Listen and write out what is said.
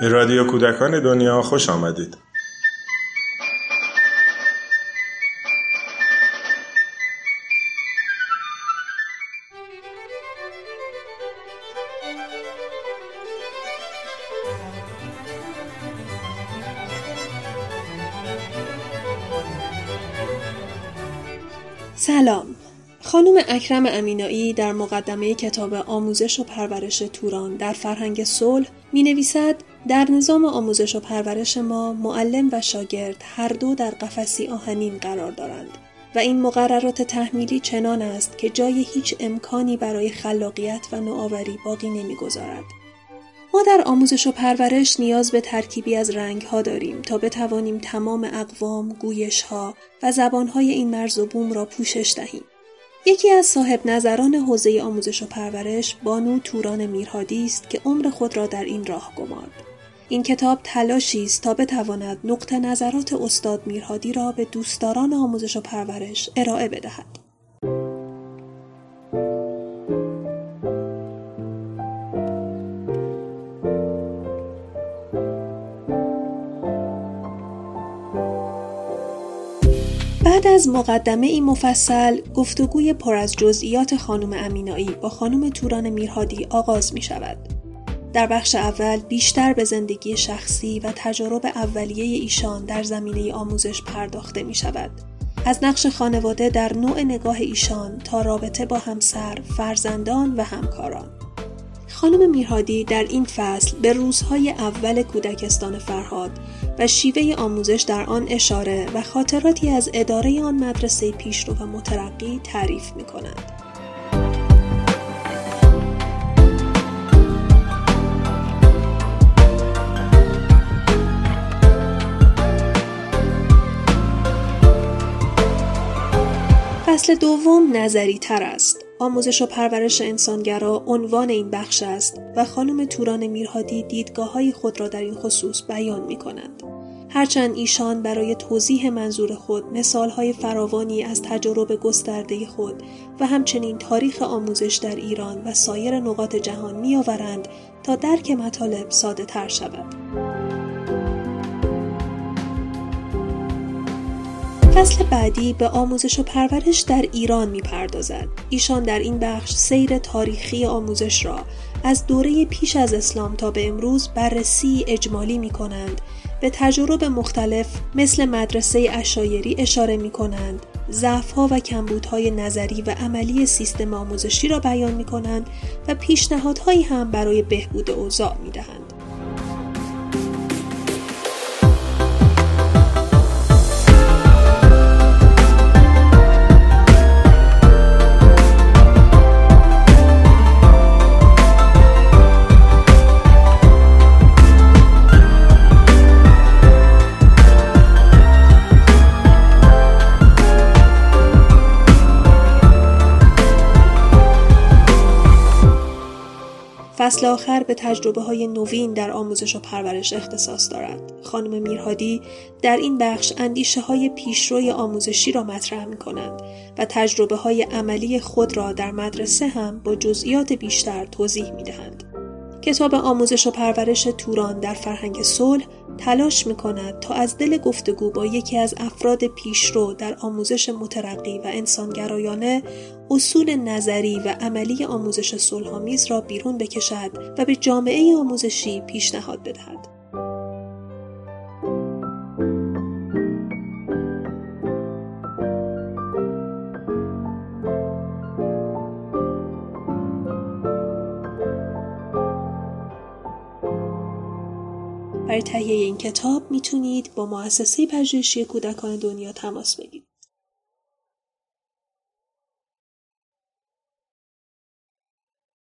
به رادیو کودکان دنیا خوش آمدید. سلام خانم اکرم امینایی در مقدمه کتاب آموزش و پرورش توران در فرهنگ صلح می نویسد در نظام آموزش و پرورش ما معلم و شاگرد هر دو در قفسی آهنین قرار دارند و این مقررات تحمیلی چنان است که جای هیچ امکانی برای خلاقیت و نوآوری باقی نمی‌گذارد. ما در آموزش و پرورش نیاز به ترکیبی از رنگ ها داریم تا بتوانیم تمام اقوام، گویش ها و زبان های این مرز و بوم را پوشش دهیم. یکی از صاحب نظران حوزه آموزش و پرورش بانو توران میرهادی است که عمر خود را در این راه گمارد. این کتاب تلاشی است تا بتواند نقطه نظرات استاد میرهادی را به دوستداران آموزش و پرورش ارائه بدهد. بعد از مقدمه این مفصل گفتگوی پر از جزئیات خانم امینایی با خانم توران میرهادی آغاز می شود. در بخش اول بیشتر به زندگی شخصی و تجارب اولیه ایشان در زمینه آموزش پرداخته می شود. از نقش خانواده در نوع نگاه ایشان تا رابطه با همسر، فرزندان و همکاران. خانم میرهادی در این فصل به روزهای اول کودکستان فرهاد و شیوه آموزش در آن اشاره و خاطراتی از اداره آن مدرسه پیشرو و مترقی تعریف می کند. فصل دوم نظری تر است. آموزش و پرورش انسانگرا عنوان این بخش است و خانم توران میرهادی دیدگاه های خود را در این خصوص بیان می کنند. هرچند ایشان برای توضیح منظور خود مثالهای فراوانی از تجربه گسترده خود و همچنین تاریخ آموزش در ایران و سایر نقاط جهان میآورند تا درک مطالب ساده تر شود. فصل بعدی به آموزش و پرورش در ایران می‌پردازد. ایشان در این بخش سیر تاریخی آموزش را از دوره پیش از اسلام تا به امروز بررسی اجمالی می کنند به تجربه مختلف مثل مدرسه اشایری اشاره می کنند ضعفها و کمبودهای نظری و عملی سیستم آموزشی را بیان می کنند و پیشنهادهایی هم برای بهبود اوضاع می دهند. فصل آخر به تجربه های نوین در آموزش و پرورش اختصاص دارد. خانم میرهادی در این بخش اندیشه های پیشروی آموزشی را مطرح می کنند و تجربه های عملی خود را در مدرسه هم با جزئیات بیشتر توضیح می دهند. کتاب آموزش و پرورش توران در فرهنگ صلح تلاش می کند تا از دل گفتگو با یکی از افراد پیشرو در آموزش مترقی و انسانگرایانه اصول نظری و عملی آموزش صلحآمیز را بیرون بکشد و به جامعه آموزشی پیشنهاد بدهد. برای تهیه این کتاب می‌تونید با مؤسسه پژوهشی کودکان دنیا تماس بگیرید.